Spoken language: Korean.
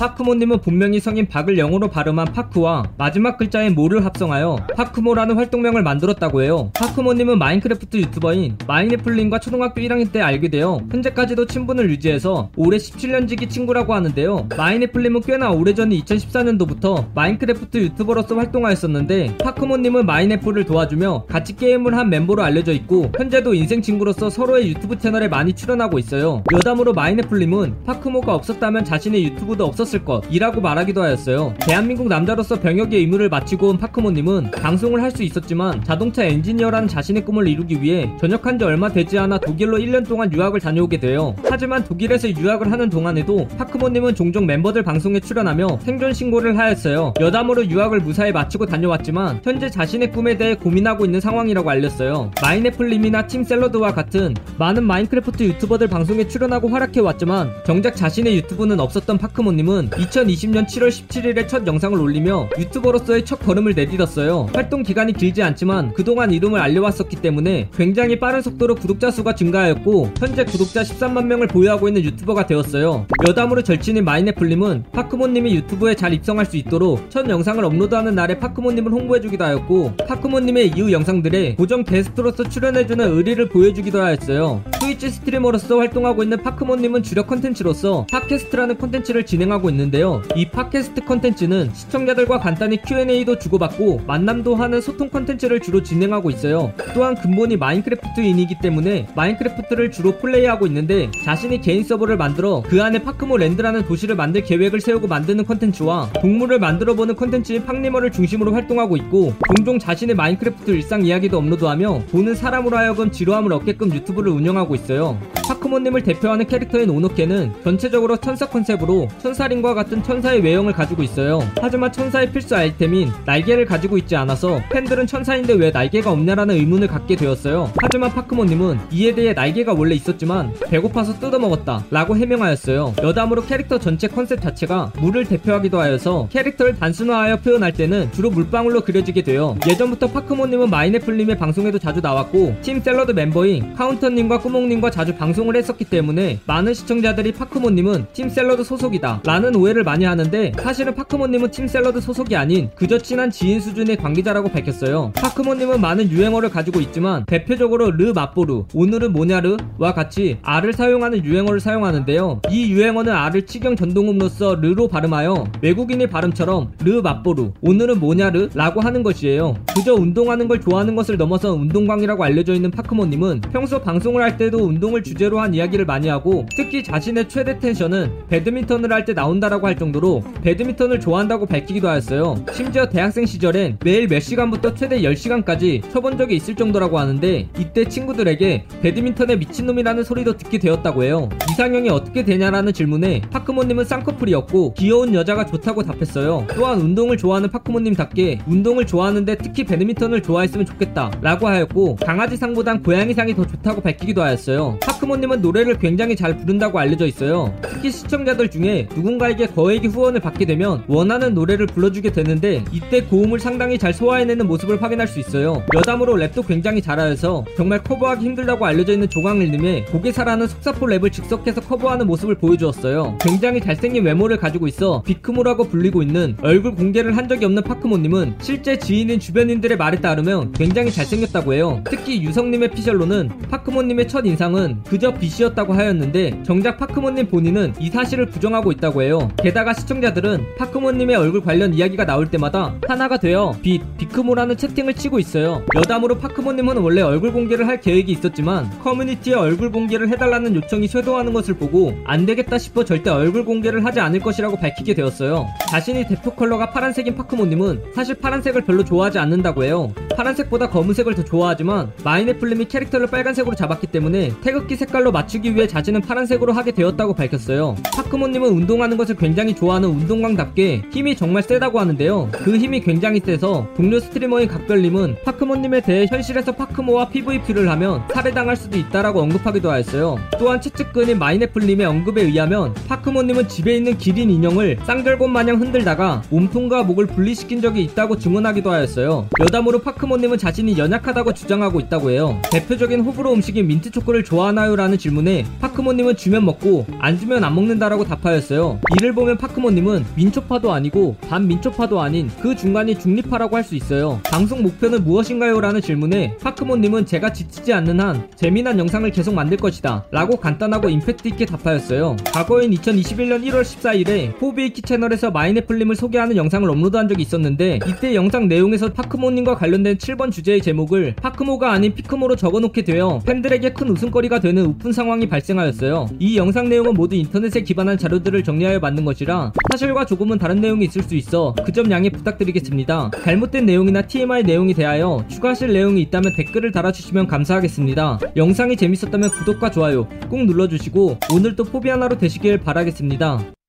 파크모님은 본명이 성인 박을 영어로 발음한 파크와 마지막 글자인 모를 합성하여 파크모라는 활동명을 만들었다고 해요. 파크모님은 마인크래프트 유튜버인 마인애플님과 초등학교 1학년 때 알게 되어 현재까지도 친분을 유지해서 올해 17년지기 친구라고 하는데요. 마인애플님은 꽤나 오래전 2014년도부터 마인크래프트 유튜버로서 활동하였었는데 파크모님은 마인애플을 도와주며 같이 게임을 한 멤버로 알려져 있고 현재도 인생 친구로서 서로의 유튜브 채널에 많이 출연하고 있어요. 여담으로 마인애플님은 파크모가 없었다면 자신의 유튜브도 없었을 것이라고 말하기도 하였어요. 대한민국 남자로서 병역의 의무를 마치고 온 파크모님은 방송을 할 수 있었지만 자동차 엔지니어라는 자신의 꿈을 이루기 위해 전역한 지 얼마 되지 않아 독일로 1년 동안 유학을 다녀오게 돼요. 하지만 독일에서 유학을 하는 동안에도 파크모님은 종종 멤버들 방송에 출연하며 생존 신고를 하였어요. 여담으로 유학을 무사히 마치고 다녀왔지만 현재 자신의 꿈에 대해 고민하고 있는 상황이라고 알렸어요. 마인애플님이나 팀 샐러드와 같은 많은 마인크래프트 유튜버들 방송에 출연하고 활약해 왔지만 정작 자신의 유튜브는 없었던 파크모님은 2020년 7월 17일에 첫 영상을 올리며 유튜버로서의 첫 걸음을 내딛었어요. 활동 기간이 길지 않지만 그동안 이름을 알려왔었기 때문에 굉장히 빠른 속도로 구독자 수가 증가하였고 현재 구독자 13만 명을 보유하고 있는 유튜버가 되었어요. 여담으로 절친인 마인애플님은 파크모님이 유튜브에 잘 입성할 수 있도록 첫 영상을 업로드하는 날에 파크모님을 홍보해주기도 하였고 파크모님의 이후 영상들에 고정 게스트로서 출연해주는 의리를 보여주기도 하였어요. 트위치 streamer로서 활동하고 있는 파크모님은 주력 컨텐츠로서 팟캐스트라는 컨텐츠를 진행하고 있는데요. 이 팟캐스트 컨텐츠는 시청자들과 간단히 Q&A도 주고받고 만남도 하는 소통 컨텐츠를 주로 진행하고 있어요. 또한 근본이 마인크래프트인이기 때문에 마인크래프트를 주로 플레이하고 있는데 자신이 개인 서버를 만들어 그 안에 파크모 랜드라는 도시를 만들 계획을 세우고 만드는 컨텐츠와 동물을 만들어보는 컨텐츠인 팡리머를 중심으로 활동하고 있고 종종 자신의 마인크래프트 일상 이야기도 업로드하며 보는 사람으로 하여금 지루함을 없게끔 유튜브를 운영하고 있어요. 파크모님을 대표하는 캐릭터인 오노케는 전체적으로 천사 컨셉으로 천사링 과 같은 천사의 외형을 가지고 있어요. 하지만 천사의 필수 아이템인 날개를 가지고 있지 않아서 팬들은 천사인데 왜 날개가 없냐라는 의문을 갖게 되었어요. 하지만 파크모님은 이에 대해 날개가 원래 있었지만 배고파서 뜯어먹었다 라고 해명하였어요. 여담으로 캐릭터 전체 컨셉 자체가 물을 대표하기도 하여서 캐릭터를 단순화하여 표현할 때는 주로 물방울로 그려지게 돼요. 예전부터 파크모님은 마인애플님의 방송에도 자주 나왔고 팀 샐러드 멤버인 카운터님과 꾸몽님과 자주 방송을 했었기 때문에 많은 시청자들이 파크모님은 팀 샐러드 소속이다 라는 오해를 많이 하는데 사실은 파크모님은 팀 샐러드 소속이 아닌 그저 친한 지인 수준의 관계자라고 밝혔어요. 파크모님은 많은 유행어를 가지고 있지만 대표적으로 르 맛보루, 오늘은 뭐냐르와 같이 R을 사용하는 유행어를 사용하는데요. 이 유행어는 R을 치경 전동음으로써 르로 발음하여 외국인의 발음처럼 르 맛보루, 오늘은 뭐냐르 라고 하는 것이에요. 그저 운동하는 걸 좋아하는 것을 넘어서 운동광이라고 알려져 있는 파크모님은 평소 방송을 할 때도 운동을 주제로 한 이야기를 많이 하고 특히 자신의 최대 텐션은 배드민턴을 할 때 나온다라고 할 정도로 배드민턴을 좋아한다고 밝히기도 하였어요. 심지어 대학생 시절엔 매일 몇 시간부터 최대 10시간까지 쳐본 적이 있을 정도라고 하는데 이때 친구들에게 배드민턴에 미친놈이라는 소리도 듣게 되었다고 해요. 이상형이 어떻게 되냐라는 질문에 파크모님은 쌍꺼풀 있고 귀여운 여자가 좋다고 답했어요. 또한 운동을 좋아하는 파크모님답게 운동을 좋아하는데 특히 배드민턴을 좋아했으면 좋겠다 라고 하였고 강아지상보단 고양이상이 더 좋다고 밝히기도 하였어요. 파크모님은 노래를 굉장히 잘 부른다고 알려져 있어요. 특히 시청자들 중에 누군가 에게 거액의 후원을 받게 되면 원하는 노래를 불러주게 되는데 이때 고음을 상당히 잘 소화해내는 모습을 확인할 수 있어요. 여담으로 랩도 굉장히 잘하여서 정말 커버하기 힘들다고 알려져 있는 조강일님의 고개사라는 속사포 랩을 즉석해서 커버하는 모습을 보여주었어요. 굉장히 잘생긴 외모를 가지고 있어 비크모라고 불리고 있는 얼굴 공개를 한 적이 없는 파크모님은 실제 지인인 주변인들의 말에 따르면 굉장히 잘생겼다고 해요. 특히 유성님의 피셜로는 파크모님의 첫 인상은 그저 빛이었다고 하였는데 정작 파크모님 본인은 이 사실을 부정하고 있다고 해요. 게다가 시청자들은 파크모님의 얼굴 관련 이야기가 나올 때마다 하나가 되어 빛, 빛크모라는 채팅을 치고 있어요. 여담으로 파크모님은 원래 얼굴 공개를 할 계획이 있었지만 커뮤니티에 얼굴 공개를 해달라는 요청이 쇄도하는 것을 보고 안 되겠다 싶어 절대 얼굴 공개를 하지 않을 것이라고 밝히게 되었어요. 자신이 대표 컬러가 파란색인 파크모님은 사실 파란색을 별로 좋아하지 않는다고 해요. 파란색보다 검은색을 더 좋아하지만 마인애플님이 캐릭터를 빨간색으로 잡았기 때문에 태극기 색깔로 맞추기 위해 자신은 파란색으로 하게 되었다고 밝혔어요. 파크모님은 운동하는 것을 굉장히 좋아하는 운동광답게 힘이 정말 세다고 하는데요. 그 힘이 굉장히 세서 동료 streamer인 각별님은 파크모님에 대해 현실에서 파크모와 PVP를 하면 살해당할 수도 있다라고 언급하기도 하였어요. 또한 최측근인 마인애플님의 언급에 의하면 파크모님은 집에 있는 기린 인형을 쌍절곤 마냥 흔들다가 몸통과 목을 분리시킨 적이 있다고 증언하기도 하였어요. 여담으로 파크모님은 자신이 연약하다고 주장하고 있다고 해요. 대표적인 호불호 음식인 민트초코를 좋아하나요? 라는 질문에 파크모님은 주면 먹고 안 주면 안 먹는다라고 답하였어요. 이를 보면 파크모님은 민초파도 아니고 반민초파도 아닌 그 중간인 중립파라고 할 수 있어요. 방송 목표는 무엇인가요? 라는 질문에 파크모님은 제가 지치지 않는 한 재미난 영상을 계속 만들 것이다 라고 간단하고 임팩트 있게 답하였어요. 과거인 2021년 1월 14일에 포비위키 채널에서 마인애플님을 소개하는 영상을 업로드한 적이 있었는데 이때 영상 내용에서 파크모님과 관련된 7번 주제의 제목을 파크모가 아닌 피크모로 적어놓게 되어 팬들에게 큰 웃음거리가 되는 우픈 상황이 발생하였어요. 이 영상 내용은 모두 인터넷에 기반한 자료들을 정리하여 만든 것이라 사실과 조금은 다른 내용이 있을 수 있어 그 점 양해 부탁드리겠습니다. 잘못된 내용이나 TMI 내용이 대하여 추가하실 내용이 있다면 댓글을 달아주시면 감사하겠습니다. 영상이 재밌었다면 구독과 좋아요 꾹 눌러주시고 오늘도 포비 하나로 되시길 바라겠습니다.